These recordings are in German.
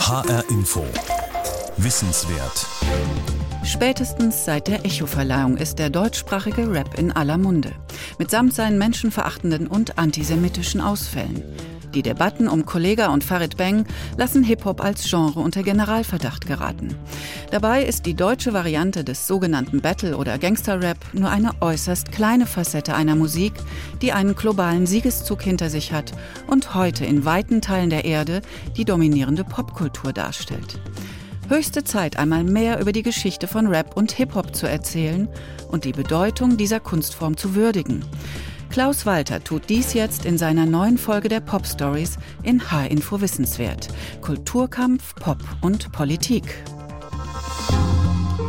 HR Info. Wissenswert. Spätestens seit der Echo-Verleihung ist der deutschsprachige Rap in aller Munde. Mitsamt seinen menschenverachtenden und antisemitischen Ausfällen. Die Debatten um Kollega und Farid Bang lassen Hip-Hop als Genre unter Generalverdacht geraten. Dabei ist die deutsche Variante des sogenannten Battle- oder Gangster-Rap nur eine äußerst kleine Facette einer Musik, die einen globalen Siegeszug hinter sich hat und heute in weiten Teilen der Erde die dominierende Popkultur darstellt. Höchste Zeit, einmal mehr über die Geschichte von Rap und Hip-Hop zu erzählen und die Bedeutung dieser Kunstform zu würdigen. Klaus Walter tut dies jetzt in seiner neuen Folge der Pop Stories in H-Info Wissenswert. Kulturkampf, Pop und Politik.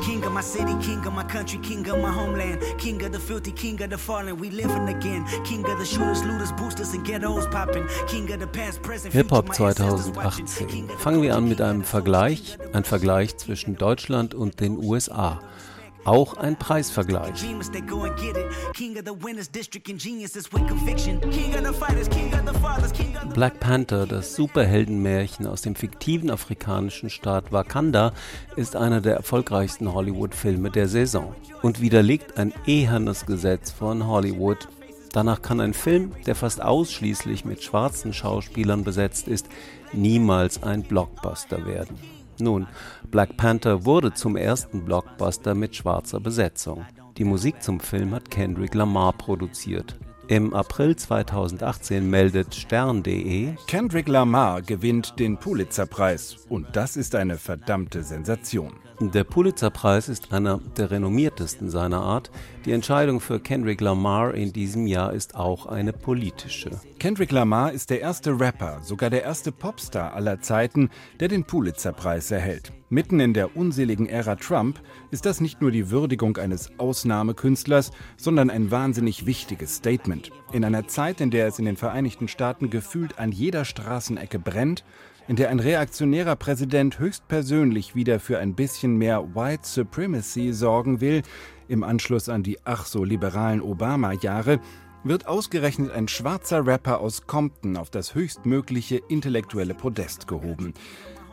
King of my city, king of my country, king of my homeland, king of the filthy, king of the fallen, we living again. King of the shooters, looters, boosters and ghettos popping. King of the past, present, Hip-Hop 2018. Fangen wir an mit einem Vergleich, ein Vergleich zwischen Deutschland und den USA. Auch ein Preisvergleich. Black Panther, das Superheldenmärchen aus dem fiktiven afrikanischen Staat Wakanda, ist einer der erfolgreichsten Hollywood-Filme der Saison und widerlegt ein ehernes Gesetz von Hollywood. Danach kann ein Film, der fast ausschließlich mit schwarzen Schauspielern besetzt ist, niemals ein Blockbuster werden. Nun, Black Panther wurde zum ersten Blockbuster mit schwarzer Besetzung. Die Musik zum Film hat Kendrick Lamar produziert. Im April 2018 meldet Stern.de, Kendrick Lamar gewinnt den Pulitzerpreis und das ist eine verdammte Sensation. Der Pulitzerpreis ist einer der renommiertesten seiner Art. Die Entscheidung für Kendrick Lamar in diesem Jahr ist auch eine politische. Kendrick Lamar ist der erste Rapper, sogar der erste Popstar aller Zeiten, der den Pulitzerpreis erhält. Mitten in der unseligen Ära Trump ist das nicht nur die Würdigung eines Ausnahmekünstlers, sondern ein wahnsinnig wichtiges Statement. In einer Zeit, in der es in den Vereinigten Staaten gefühlt an jeder Straßenecke brennt, in der ein reaktionärer Präsident höchstpersönlich wieder für ein bisschen mehr White Supremacy sorgen will, im Anschluss an die ach so liberalen Obama-Jahre, wird ausgerechnet ein schwarzer Rapper aus Compton auf das höchstmögliche intellektuelle Podest gehoben.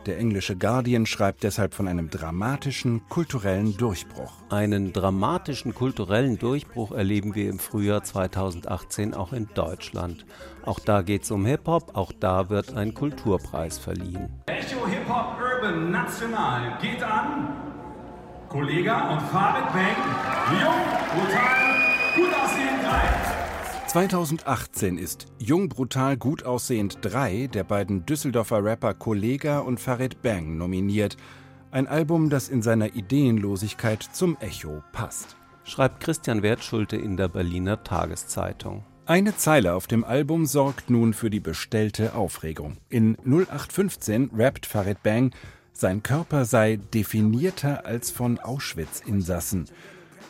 Der englische Guardian schreibt deshalb von einem dramatischen kulturellen Durchbruch. Einen dramatischen kulturellen Durchbruch erleben wir im Frühjahr 2018 auch in Deutschland. Auch da geht es um Hip-Hop, auch da wird ein Kulturpreis verliehen. Echo Hip-Hop Urban National geht an Kollega und Farid Bang, jung, brutal, gut aussehend, drei. 2018 ist Jung Brutal Gut Aussehend 3 der beiden Düsseldorfer Rapper Kollega und Farid Bang nominiert. Ein Album, das in seiner Ideenlosigkeit zum Echo passt. Schreibt Christian Wertschulte in der Berliner Tageszeitung. Eine Zeile auf dem Album sorgt nun für die bestellte Aufregung. In 0815 rappt Farid Bang, sein Körper sei definierter als von Auschwitz-Insassen.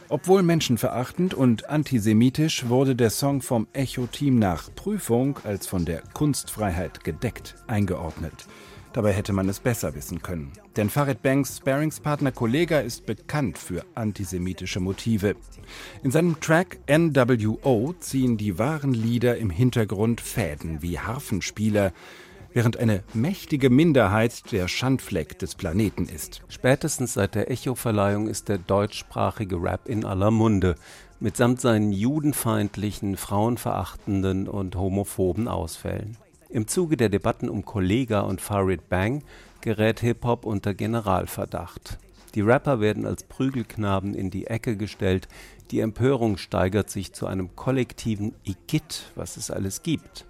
Obwohl menschenverachtend und antisemitisch wurde der Song vom Echo-Team nach Prüfung als von der Kunstfreiheit gedeckt eingeordnet. Dabei hätte man es besser wissen können. Denn Farid Banks Sparingspartner Kollega ist bekannt für antisemitische Motive. In seinem Track NWO ziehen die wahren Lieder im Hintergrund Fäden wie Harfenspieler, während eine mächtige Minderheit der Schandfleck des Planeten ist. Spätestens seit der Echo-Verleihung ist der deutschsprachige Rap in aller Munde, mitsamt seinen judenfeindlichen, frauenverachtenden und homophoben Ausfällen. Im Zuge der Debatten um Kollega und Farid Bang gerät Hip-Hop unter Generalverdacht. Die Rapper werden als Prügelknaben in die Ecke gestellt, die Empörung steigert sich zu einem kollektiven Igitt, was es alles gibt.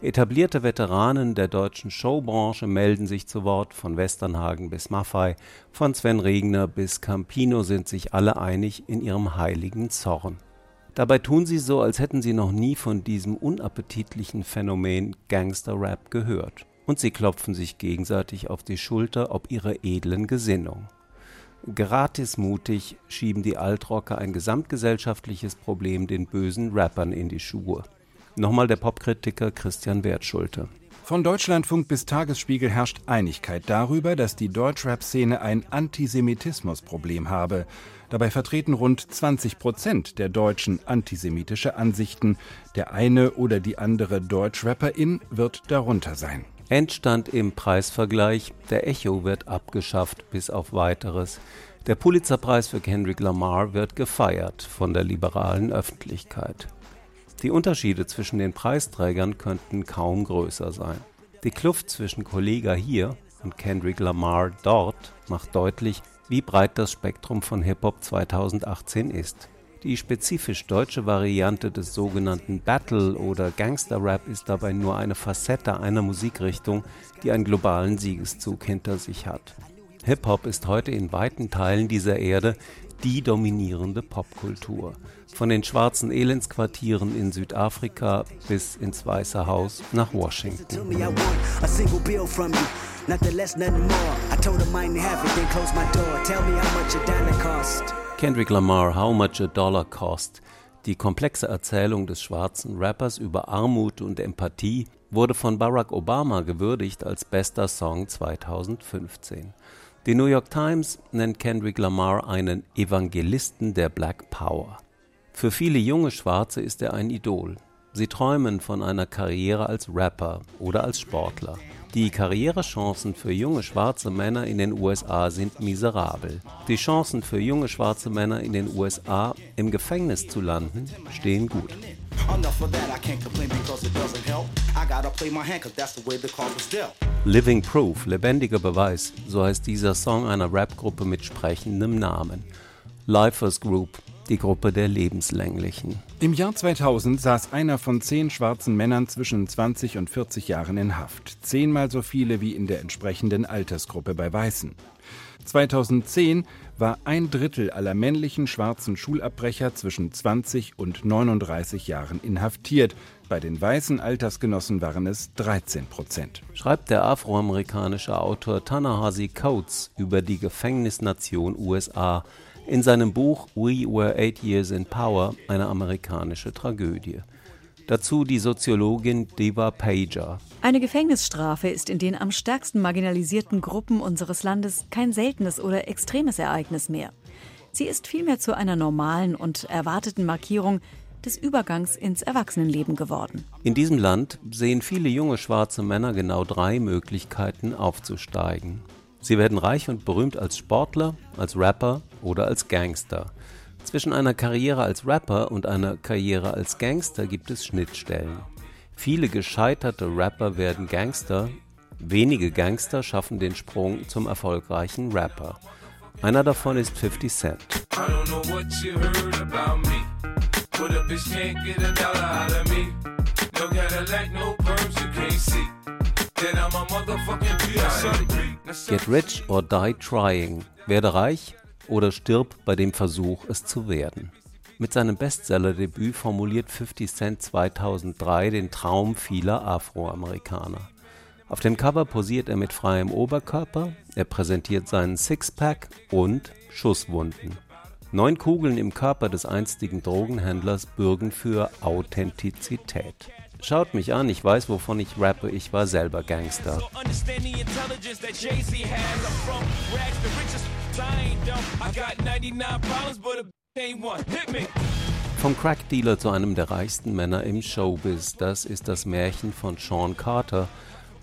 Etablierte Veteranen der deutschen Showbranche melden sich zu Wort, von Westernhagen bis Maffei, von Sven Regner bis Campino sind sich alle einig in ihrem heiligen Zorn. Dabei tun sie so, als hätten sie noch nie von diesem unappetitlichen Phänomen Gangster-Rap gehört. Und sie klopfen sich gegenseitig auf die Schulter ob ihrer edlen Gesinnung. Gratismutig schieben die Altrocker ein gesamtgesellschaftliches Problem den bösen Rappern in die Schuhe. Nochmal der Popkritiker Christian Wertschulte. Von Deutschlandfunk bis Tagesspiegel herrscht Einigkeit darüber, dass die Deutschrap-Szene ein Antisemitismusproblem habe. Dabei vertreten rund 20 Prozent der Deutschen antisemitische Ansichten. Der eine oder die andere Deutschrapperin wird darunter sein. Endstand im Preisvergleich, der Echo wird abgeschafft bis auf weiteres. Der Pulitzerpreis für Kendrick Lamar wird gefeiert von der liberalen Öffentlichkeit. Die Unterschiede zwischen den Preisträgern könnten kaum größer sein. Die Kluft zwischen Kollega hier und Kendrick Lamar dort macht deutlich, wie breit das Spektrum von Hip-Hop 2018 ist. Die spezifisch deutsche Variante des sogenannten Battle oder Gangster-Rap ist dabei nur eine Facette einer Musikrichtung, die einen globalen Siegeszug hinter sich hat. Hip-Hop ist heute in weiten Teilen dieser Erde die dominierende Popkultur. Von den schwarzen Elendsquartieren in Südafrika bis ins Weiße Haus nach Washington. Kendrick Lamar, How Much a Dollar Cost. Die komplexe Erzählung des schwarzen Rappers über Armut und Empathie wurde von Barack Obama gewürdigt als bester Song 2015. Die New York Times nennt Kendrick Lamar einen Evangelisten der Black Power. Für viele junge Schwarze ist er ein Idol. Sie träumen von einer Karriere als Rapper oder als Sportler. Die Karrierechancen für junge schwarze Männer in den USA sind miserabel. Die Chancen für junge schwarze Männer in den USA im Gefängnis zu landen stehen gut. Living Proof, lebendiger Beweis, so heißt dieser Song einer Rapgruppe mit sprechendem Namen. Lifers Group die Gruppe der Lebenslänglichen. Im Jahr 2000 saß einer von zehn schwarzen Männern zwischen 20 und 40 Jahren in Haft. Zehnmal so viele wie in der entsprechenden Altersgruppe bei Weißen. 2010 war ein Drittel aller männlichen schwarzen Schulabbrecher zwischen 20 und 39 Jahren inhaftiert. Bei den weißen Altersgenossen waren es 13 Prozent. Schreibt der afroamerikanische Autor Tanahasi Coates über die Gefängnisnation USA in seinem Buch We Were Eight Years in Power eine amerikanische Tragödie. Dazu die Soziologin Deva Pager. Eine Gefängnisstrafe ist in den am stärksten marginalisierten Gruppen unseres Landes kein seltenes oder extremes Ereignis mehr. Sie ist vielmehr zu einer normalen und erwarteten Markierung des Übergangs ins Erwachsenenleben geworden. In diesem Land sehen viele junge schwarze Männer genau drei Möglichkeiten aufzusteigen. Sie werden reich und berühmt als Sportler, als Rapper oder als Gangster. Zwischen einer Karriere als Rapper und einer Karriere als Gangster gibt es Schnittstellen. Viele gescheiterte Rapper werden Gangster, wenige Gangster schaffen den Sprung zum erfolgreichen Rapper. Einer davon ist 50 Cent. Get rich or die trying. Werde reich oder stirb bei dem Versuch, es zu werden. Mit seinem Bestseller-Debüt formuliert 50 Cent 2003 den Traum vieler Afroamerikaner. Auf dem Cover posiert er mit freiem Oberkörper, er präsentiert seinen Sixpack und Schusswunden. Neun Kugeln im Körper des einstigen Drogenhändlers bürgen für Authentizität. Schaut mich an, ich weiß, wovon ich rappe, ich war selber Gangster. Vom Crackdealer zu einem der reichsten Männer im Showbiz, das ist das Märchen von Sean Carter,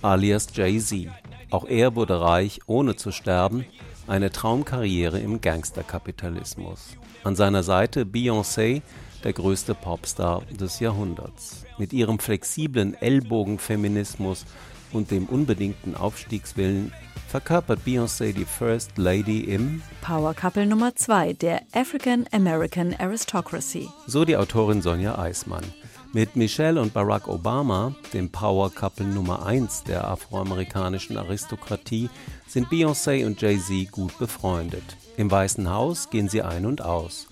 alias Jay-Z. Auch er wurde reich, ohne zu sterben, eine Traumkarriere im Gangsterkapitalismus. An seiner Seite Beyoncé, der größte Popstar des Jahrhunderts. Mit ihrem flexiblen Ellbogenfeminismus und dem unbedingten Aufstiegswillen verkörpert Beyoncé die First Lady im Power Couple Nummer 2 der African American Aristocracy. So die Autorin Sonja Eismann. Mit Michelle und Barack Obama, dem Power Couple Nummer 1 der afroamerikanischen Aristokratie, sind Beyoncé und Jay-Z gut befreundet. Im Weißen Haus gehen sie ein und aus,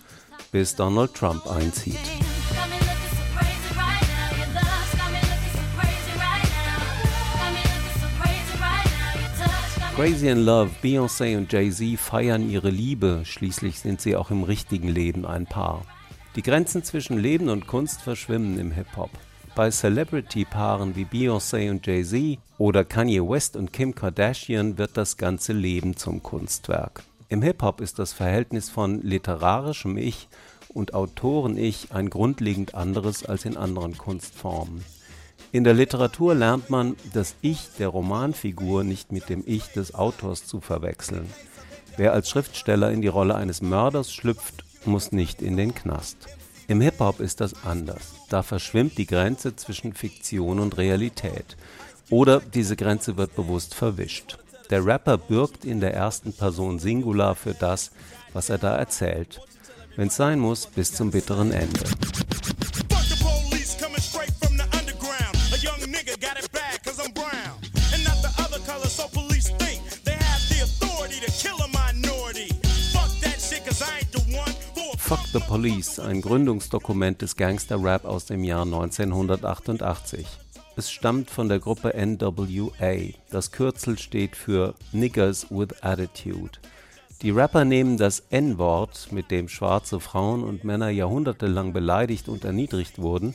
bis Donald Trump einzieht. Crazy in Love, Beyoncé und Jay-Z feiern ihre Liebe, schließlich sind sie auch im richtigen Leben ein Paar. Die Grenzen zwischen Leben und Kunst verschwimmen im Hip-Hop. Bei Celebrity-Paaren wie Beyoncé und Jay-Z oder Kanye West und Kim Kardashian wird das ganze Leben zum Kunstwerk. Im Hip-Hop ist das Verhältnis von literarischem Ich und Autoren-Ich ein grundlegend anderes als in anderen Kunstformen. In der Literatur lernt man, das Ich der Romanfigur nicht mit dem Ich des Autors zu verwechseln. Wer als Schriftsteller in die Rolle eines Mörders schlüpft, muss nicht in den Knast. Im Hip-Hop ist das anders. Da verschwimmt die Grenze zwischen Fiktion und Realität. Oder diese Grenze wird bewusst verwischt. Der Rapper bürgt in der ersten Person Singular für das, was er da erzählt. Wenn es sein muss, bis zum bitteren Ende. The Police, ein Gründungsdokument des Gangster-Rap aus dem Jahr 1988. Es stammt von der Gruppe NWA. Das Kürzel steht für Niggers with Attitude. Die Rapper nehmen das N-Wort, mit dem schwarze Frauen und Männer jahrhundertelang beleidigt und erniedrigt wurden,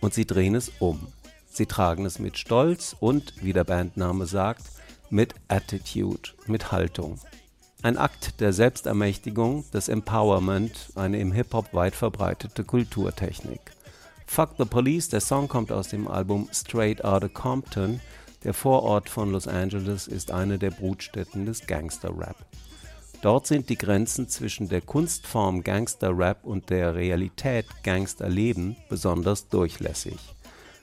und sie drehen es um. Sie tragen es mit Stolz und, wie der Bandname sagt, mit Attitude, mit Haltung. Ein Akt der Selbstermächtigung, des Empowerment, eine im Hip-Hop weit verbreitete Kulturtechnik. Fuck the Police, der Song kommt aus dem Album Straight Outta Compton. Der Vorort von Los Angeles ist eine der Brutstätten des Gangster-Rap. Dort sind die Grenzen zwischen der Kunstform Gangster-Rap und der Realität Gangsterleben besonders durchlässig.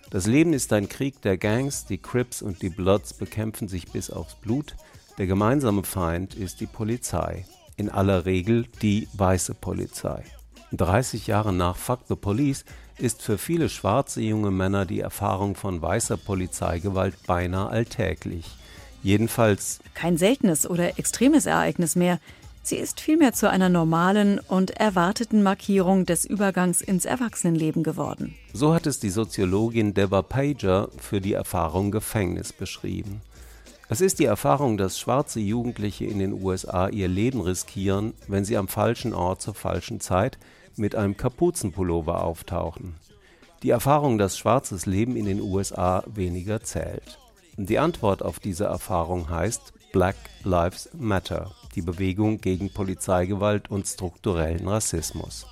Das Leben ist ein Krieg der Gangs, die Crips und die Bloods bekämpfen sich bis aufs Blut. Der gemeinsame Feind ist die Polizei, in aller Regel die weiße Polizei. 30 Jahre nach Fuck the Police ist für viele schwarze junge Männer die Erfahrung von weißer Polizeigewalt beinahe alltäglich. Jedenfalls kein seltenes oder extremes Ereignis mehr. Sie ist vielmehr zu einer normalen und erwarteten Markierung des Übergangs ins Erwachsenenleben geworden. So hat es die Soziologin Deborah Pager für die Erfahrung Gefängnis beschrieben. Es ist die Erfahrung, dass schwarze Jugendliche in den USA ihr Leben riskieren, wenn sie am falschen Ort zur falschen Zeit mit einem Kapuzenpullover auftauchen. Die Erfahrung, dass schwarzes Leben in den USA weniger zählt. Die Antwort auf diese Erfahrung heißt Black Lives Matter, die Bewegung gegen Polizeigewalt und strukturellen Rassismus.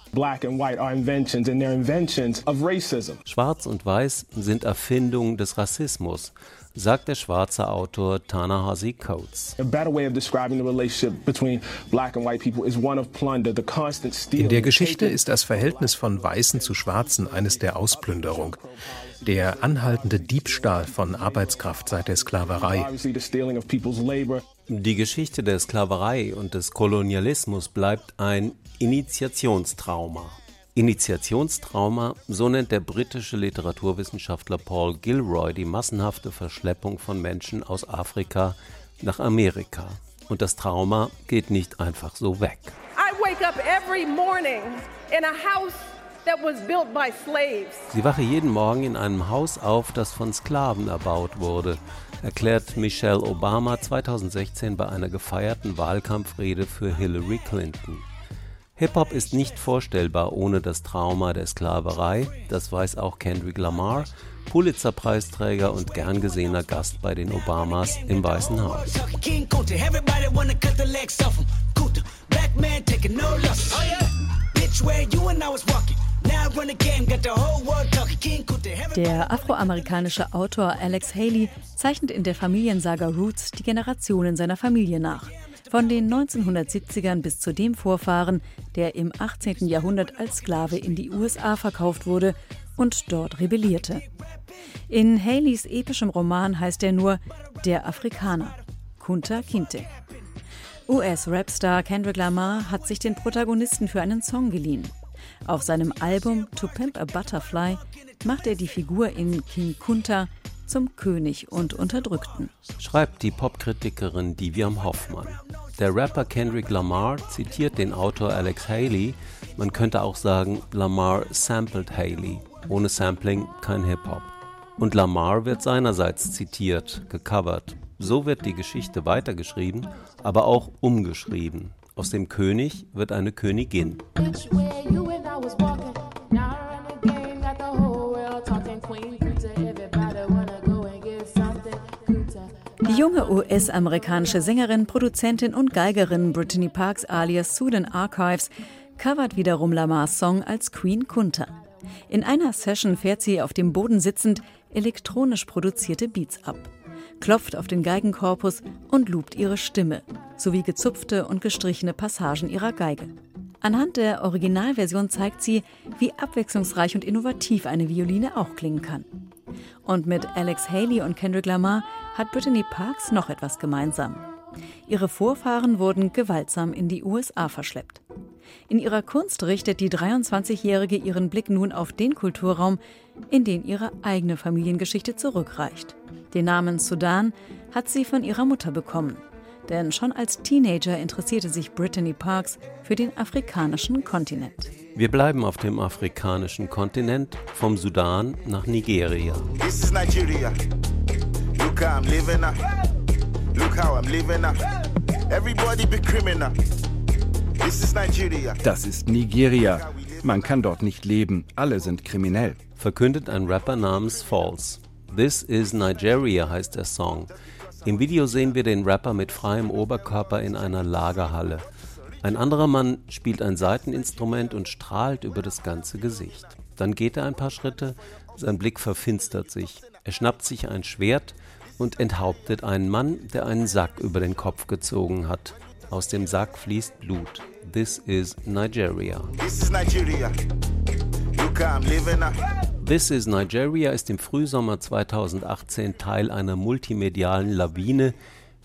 Schwarz und Weiß sind Erfindungen des Rassismus, sagt der schwarze Autor Ta-Nehisi Coates. In der Geschichte ist das Verhältnis von Weißen zu Schwarzen eines der Ausplünderung, der anhaltende Diebstahl von Arbeitskraft seit der Sklaverei. Die Geschichte der Sklaverei und des Kolonialismus bleibt ein Initiationstrauma. Initiationstrauma, so nennt der britische Literaturwissenschaftler Paul Gilroy die massenhafte Verschleppung von Menschen aus Afrika nach Amerika. Und das Trauma geht nicht einfach so weg. Sie wache jeden Morgen in einem Haus auf, das von Sklaven erbaut wurde, erklärt Michelle Obama 2016 bei einer gefeierten Wahlkampfrede für Hillary Clinton. Hip-Hop ist nicht vorstellbar ohne das Trauma der Sklaverei, das weiß auch Kendrick Lamar, Pulitzer-Preisträger und gern gesehener Gast bei den Obamas im Weißen Haus. Der afroamerikanische Autor Alex Haley zeichnet in der Familiensaga Roots die Generationen seiner Familie nach. Von den 1970ern bis zu dem Vorfahren, der im 18. Jahrhundert als Sklave in die USA verkauft wurde und dort rebellierte. In Haleys epischem Roman heißt er nur Der Afrikaner, Kunta Kinte. US-Rapstar Kendrick Lamar hat sich den Protagonisten für einen Song geliehen. Auf seinem Album To Pimp a Butterfly macht er die Figur in King Kunta zum König und Unterdrückten. Schreibt die Popkritikerin Diviam Hoffmann. Der Rapper Kendrick Lamar zitiert den Autor Alex Haley. Man könnte auch sagen, Lamar sampled Haley. Ohne Sampling kein Hip-Hop. Und Lamar wird seinerseits zitiert, gecovert. So wird die Geschichte weitergeschrieben, aber auch umgeschrieben. Aus dem König wird eine Königin. Die junge US-amerikanische Sängerin, Produzentin und Geigerin Brittany Parks alias Sudan Archives covert wiederum Lamars Song als Queen Kunta. In einer Session fährt sie auf dem Boden sitzend elektronisch produzierte Beats ab, klopft auf den Geigenkorpus und loopt ihre Stimme, sowie gezupfte und gestrichene Passagen ihrer Geige. Anhand der Originalversion zeigt sie, wie abwechslungsreich und innovativ eine Violine auch klingen kann. Und mit Alex Haley und Kendrick Lamar hat Brittany Parks noch etwas gemeinsam. Ihre Vorfahren wurden gewaltsam in die USA verschleppt. In ihrer Kunst richtet die 23-Jährige ihren Blick nun auf den Kulturraum, in den ihre eigene Familiengeschichte zurückreicht. Den Namen Sudan hat sie von ihrer Mutter bekommen. Denn schon als Teenager interessierte sich Brittany Parks für den afrikanischen Kontinent. Wir bleiben auf dem afrikanischen Kontinent, vom Sudan nach Nigeria. This is Nigeria. Look how I'm living now. Look how I'm living now. Everybody be criminal. This is Nigeria. Das ist Nigeria. Man kann dort nicht leben. Alle sind kriminell. Verkündet ein Rapper namens Falls. This is Nigeria heißt der Song. Im Video sehen wir den Rapper mit freiem Oberkörper in einer Lagerhalle. Ein anderer Mann spielt ein Saiteninstrument und strahlt über das ganze Gesicht. Dann geht er ein paar Schritte, sein Blick verfinstert sich. Er schnappt sich ein Schwert und enthauptet einen Mann, der einen Sack über den Kopf gezogen hat. Aus dem Sack fließt Blut. This is Nigeria. This is Nigeria. Look I'm living now. This is Nigeria ist im Frühsommer 2018 Teil einer multimedialen Lawine,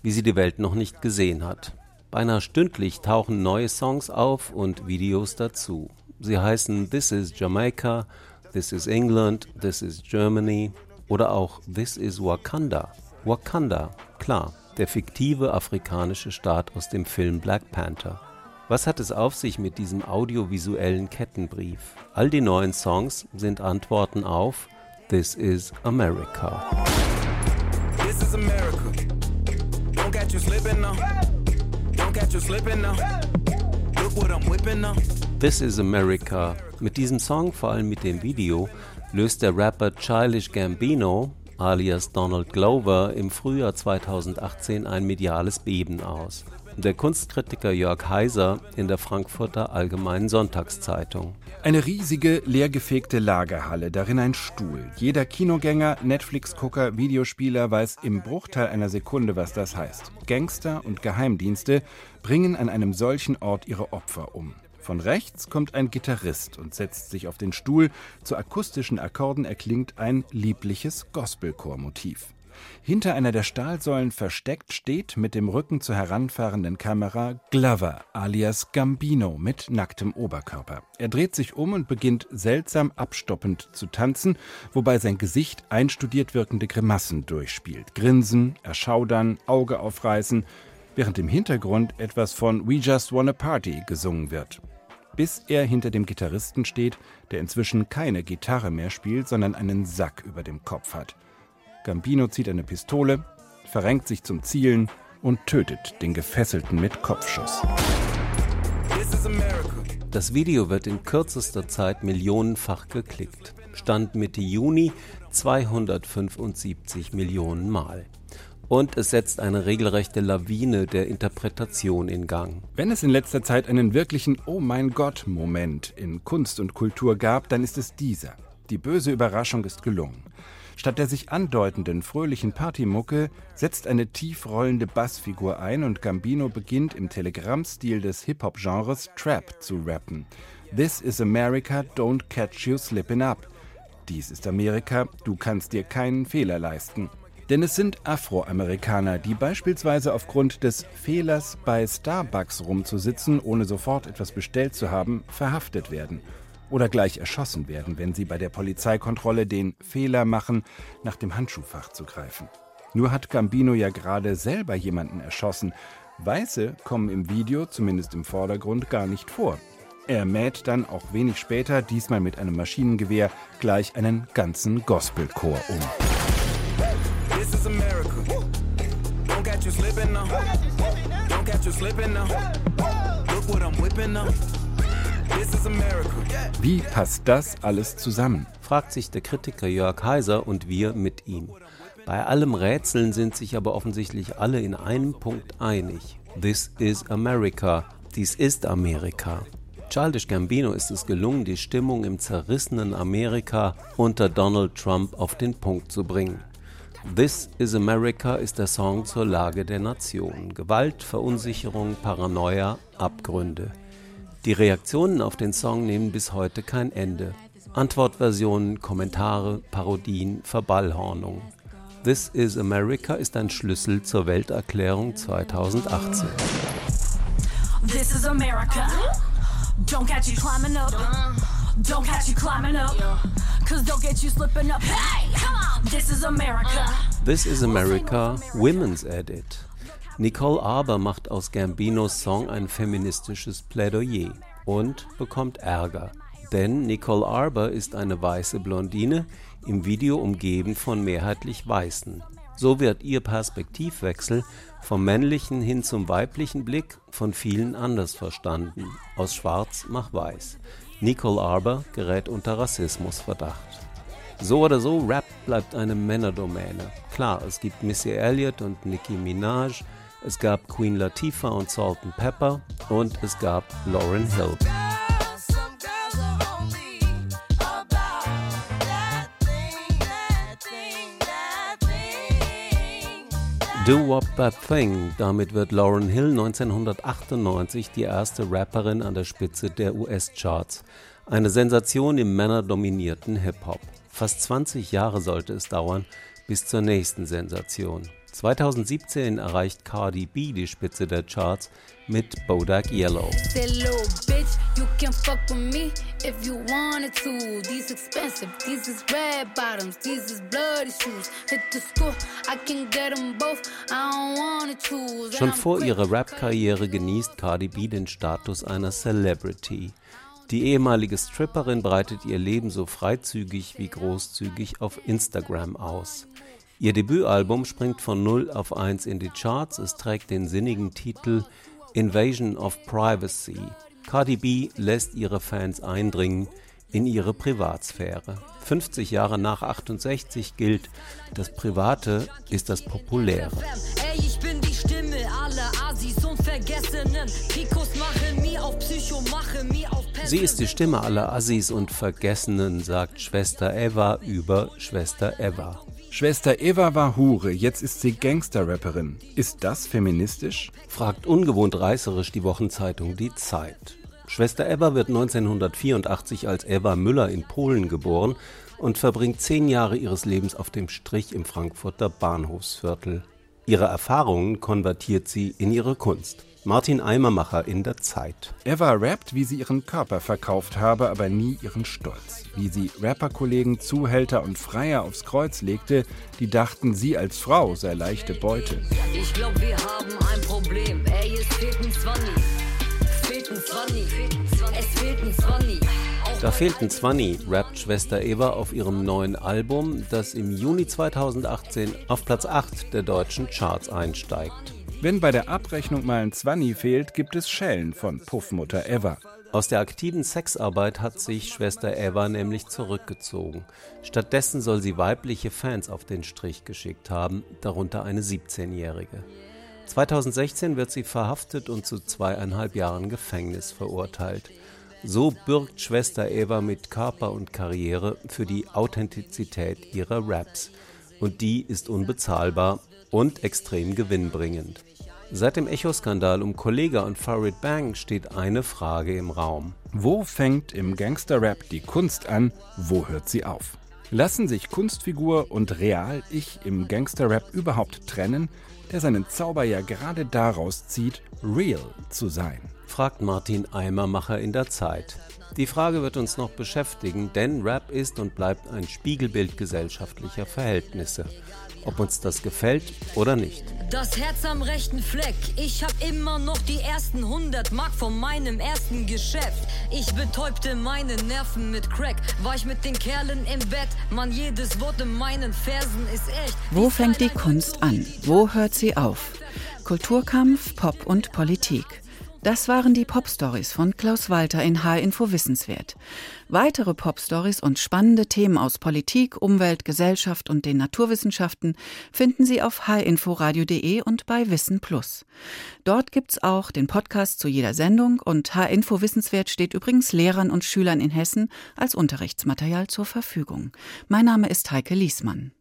wie sie die Welt noch nicht gesehen hat. Beinahe stündlich tauchen neue Songs auf und Videos dazu. Sie heißen This is Jamaica, This is England, This is Germany oder auch This is Wakanda. Wakanda, klar, der fiktive afrikanische Staat aus dem Film Black Panther. Was hat es auf sich mit diesem audiovisuellen Kettenbrief? All die neuen Songs sind Antworten auf This is America. This is America. Don't catch you slipping now. Catch you slipping now. Look what I'm whipping now. This is America. Mit diesem Song, vor allem mit dem Video, löst der Rapper Childish Gambino alias Donald Glover im Frühjahr 2018 ein mediales Beben aus. Der Kunstkritiker Jörg Heiser in der Frankfurter Allgemeinen Sonntagszeitung. Eine riesige, leergefegte Lagerhalle, darin ein Stuhl. Jeder Kinogänger, Netflix-Gucker, Videospieler weiß im Bruchteil einer Sekunde, was das heißt. Gangster und Geheimdienste bringen an einem solchen Ort ihre Opfer um. Von rechts kommt ein Gitarrist und setzt sich auf den Stuhl. Zu akustischen Akkorden erklingt ein liebliches Gospelchormotiv. Hinter einer der Stahlsäulen versteckt steht mit dem Rücken zur heranfahrenden Kamera Glover alias Gambino mit nacktem Oberkörper. Er dreht sich um und beginnt seltsam abstoppend zu tanzen, wobei sein Gesicht einstudiert wirkende Grimassen durchspielt. Grinsen, Erschaudern, Auge aufreißen, während im Hintergrund etwas von We Just Wanna Party gesungen wird bis er hinter dem Gitarristen steht, der inzwischen keine Gitarre mehr spielt, sondern einen Sack über dem Kopf hat. Gambino zieht eine Pistole, verrenkt sich zum Zielen und tötet den Gefesselten mit Kopfschuss. Das Video wird in kürzester Zeit millionenfach geklickt. Stand Mitte Juni 275 Millionen Mal und es setzt eine regelrechte Lawine der Interpretation in Gang. Wenn es in letzter Zeit einen wirklichen Oh mein Gott Moment in Kunst und Kultur gab, dann ist es dieser. Die böse Überraschung ist gelungen. Statt der sich andeutenden fröhlichen Partymucke setzt eine tief rollende Bassfigur ein und Gambino beginnt im Telegramm-Stil des Hip-Hop-Genres Trap zu rappen. This is America, don't catch you slipping up. Dies ist Amerika, du kannst dir keinen Fehler leisten. Denn es sind Afroamerikaner, die beispielsweise aufgrund des Fehlers bei Starbucks rumzusitzen, ohne sofort etwas bestellt zu haben, verhaftet werden oder gleich erschossen werden, wenn sie bei der Polizeikontrolle den Fehler machen, nach dem Handschuhfach zu greifen. Nur hat Gambino ja gerade selber jemanden erschossen. Weiße kommen im Video, zumindest im Vordergrund, gar nicht vor. Er mäht dann auch wenig später, diesmal mit einem Maschinengewehr, gleich einen ganzen Gospelchor um. This is America. Don't catch you slipping now. Don't catch you slipping now. Look what I'm whipping now. Wie passt das alles zusammen? fragt sich der Kritiker Jörg Heiser und wir mit ihm. Bei allem Rätseln sind sich aber offensichtlich alle in einem Punkt einig. This is America. Dies ist Amerika. Childish Gambino ist es gelungen, die Stimmung im zerrissenen Amerika unter Donald Trump auf den Punkt zu bringen. This is America ist der Song zur Lage der Nation. Gewalt, Verunsicherung, Paranoia, Abgründe. Die Reaktionen auf den Song nehmen bis heute kein Ende. Antwortversionen, Kommentare, Parodien, Verballhornungen. This is America ist ein Schlüssel zur Welterklärung 2018. This is America. Don't catch you climbing up. Don't catch you climbing up. Cause they'll get you slipping up. Hey, come on. This is America. This is America, Women's Edit. Nicole Arber macht aus Gambinos Song ein feministisches Plädoyer und bekommt Ärger. Denn Nicole Arber ist eine weiße Blondine, im Video umgeben von mehrheitlich Weißen. So wird ihr Perspektivwechsel vom männlichen hin zum weiblichen Blick von vielen anders verstanden, aus Schwarz nach Weiß. Nicole Arber gerät unter Rassismusverdacht. So oder so, Rap bleibt eine Männerdomäne. Klar, es gibt Missy Elliott und Nicki Minaj, es gab Queen Latifah und Salt and Pepper und es gab Lauryn Hill. Do Wop That Thing. Damit wird Lauryn Hill 1998 die erste Rapperin an der Spitze der US-Charts. Eine Sensation im männerdominierten Hip-Hop. Fast 20 Jahre sollte es dauern bis zur nächsten Sensation. 2017 erreicht Cardi B die Spitze der Charts mit Bodak Yellow. Schon vor ihrer Rap-Karriere genießt Cardi B den Status einer Celebrity. Die ehemalige Stripperin breitet ihr Leben so freizügig wie großzügig auf Instagram aus. Ihr Debütalbum springt von 0 auf 1 in die Charts. Es trägt den sinnigen Titel Invasion of Privacy. Cardi B lässt ihre Fans eindringen in ihre Privatsphäre. 50 Jahre nach 68 gilt, das Private ist das Populäre. Ey, ich bin die Stimme aller Asis und Vergessenen. Picos machen mir auf Psycho, mache mir auf Sie ist die Stimme aller Assis und Vergessenen, sagt Schwester Eva über Schwester Eva. Schwester Eva war Hure, jetzt ist sie Gangster-Rapperin. Ist das feministisch? fragt ungewohnt reißerisch die Wochenzeitung Die Zeit. Schwester Eva wird 1984 als Eva Müller in Polen geboren und verbringt zehn Jahre ihres Lebens auf dem Strich im Frankfurter Bahnhofsviertel. Ihre Erfahrungen konvertiert sie in ihre Kunst. Martin Eimermacher in der Zeit. Eva rappt, wie sie ihren Körper verkauft habe, aber nie ihren Stolz. Wie sie Rapperkollegen, Zuhälter und Freier aufs Kreuz legte, die dachten, sie als Frau sei leichte Beute. Ich glaub, wir haben ein Problem. Ey, es fehlt ein Zwanni. Fehlt ein Zwanni. Es fehlt ein Zwanni. Da fehlt ein Zwanni, rappt Schwester Eva auf ihrem neuen Album, das im Juni 2018 auf Platz 8 der deutschen Charts einsteigt. Wenn bei der Abrechnung mal ein Zwanni fehlt, gibt es Schellen von Puffmutter Eva. Aus der aktiven Sexarbeit hat sich Schwester Eva nämlich zurückgezogen. Stattdessen soll sie weibliche Fans auf den Strich geschickt haben, darunter eine 17-Jährige. 2016 wird sie verhaftet und zu zweieinhalb Jahren Gefängnis verurteilt. So bürgt Schwester Eva mit Körper und Karriere für die Authentizität ihrer Raps. Und die ist unbezahlbar und extrem gewinnbringend. Seit dem Echo-Skandal um Kollega und Farid Bang steht eine Frage im Raum. Wo fängt im Gangster-Rap die Kunst an? Wo hört sie auf? Lassen sich Kunstfigur und Real-Ich im Gangster-Rap überhaupt trennen, der seinen Zauber ja gerade daraus zieht, real zu sein? fragt Martin Eimermacher in der Zeit. Die Frage wird uns noch beschäftigen, denn Rap ist und bleibt ein Spiegelbild gesellschaftlicher Verhältnisse ob uns das gefällt oder nicht. Das Herz am rechten Fleck. Ich hab immer noch die ersten 100 Mark von meinem ersten Geschäft. Ich betäubte meine Nerven mit Crack. War ich mit den Kerlen im Bett. Man, jedes Wort in meinen Versen ist echt. Wo fängt die Kunst an? Wo hört sie auf? Kulturkampf, Pop und Politik. Das waren die Pop-Stories von Klaus Walter in H-Info Wissenswert. Weitere Pop-Stories und spannende Themen aus Politik, Umwelt, Gesellschaft und den Naturwissenschaften finden Sie auf hinforadio.de und bei Wissen Plus. Dort gibt's auch den Podcast zu jeder Sendung und H-Info Wissenswert steht übrigens Lehrern und Schülern in Hessen als Unterrichtsmaterial zur Verfügung. Mein Name ist Heike Liesmann.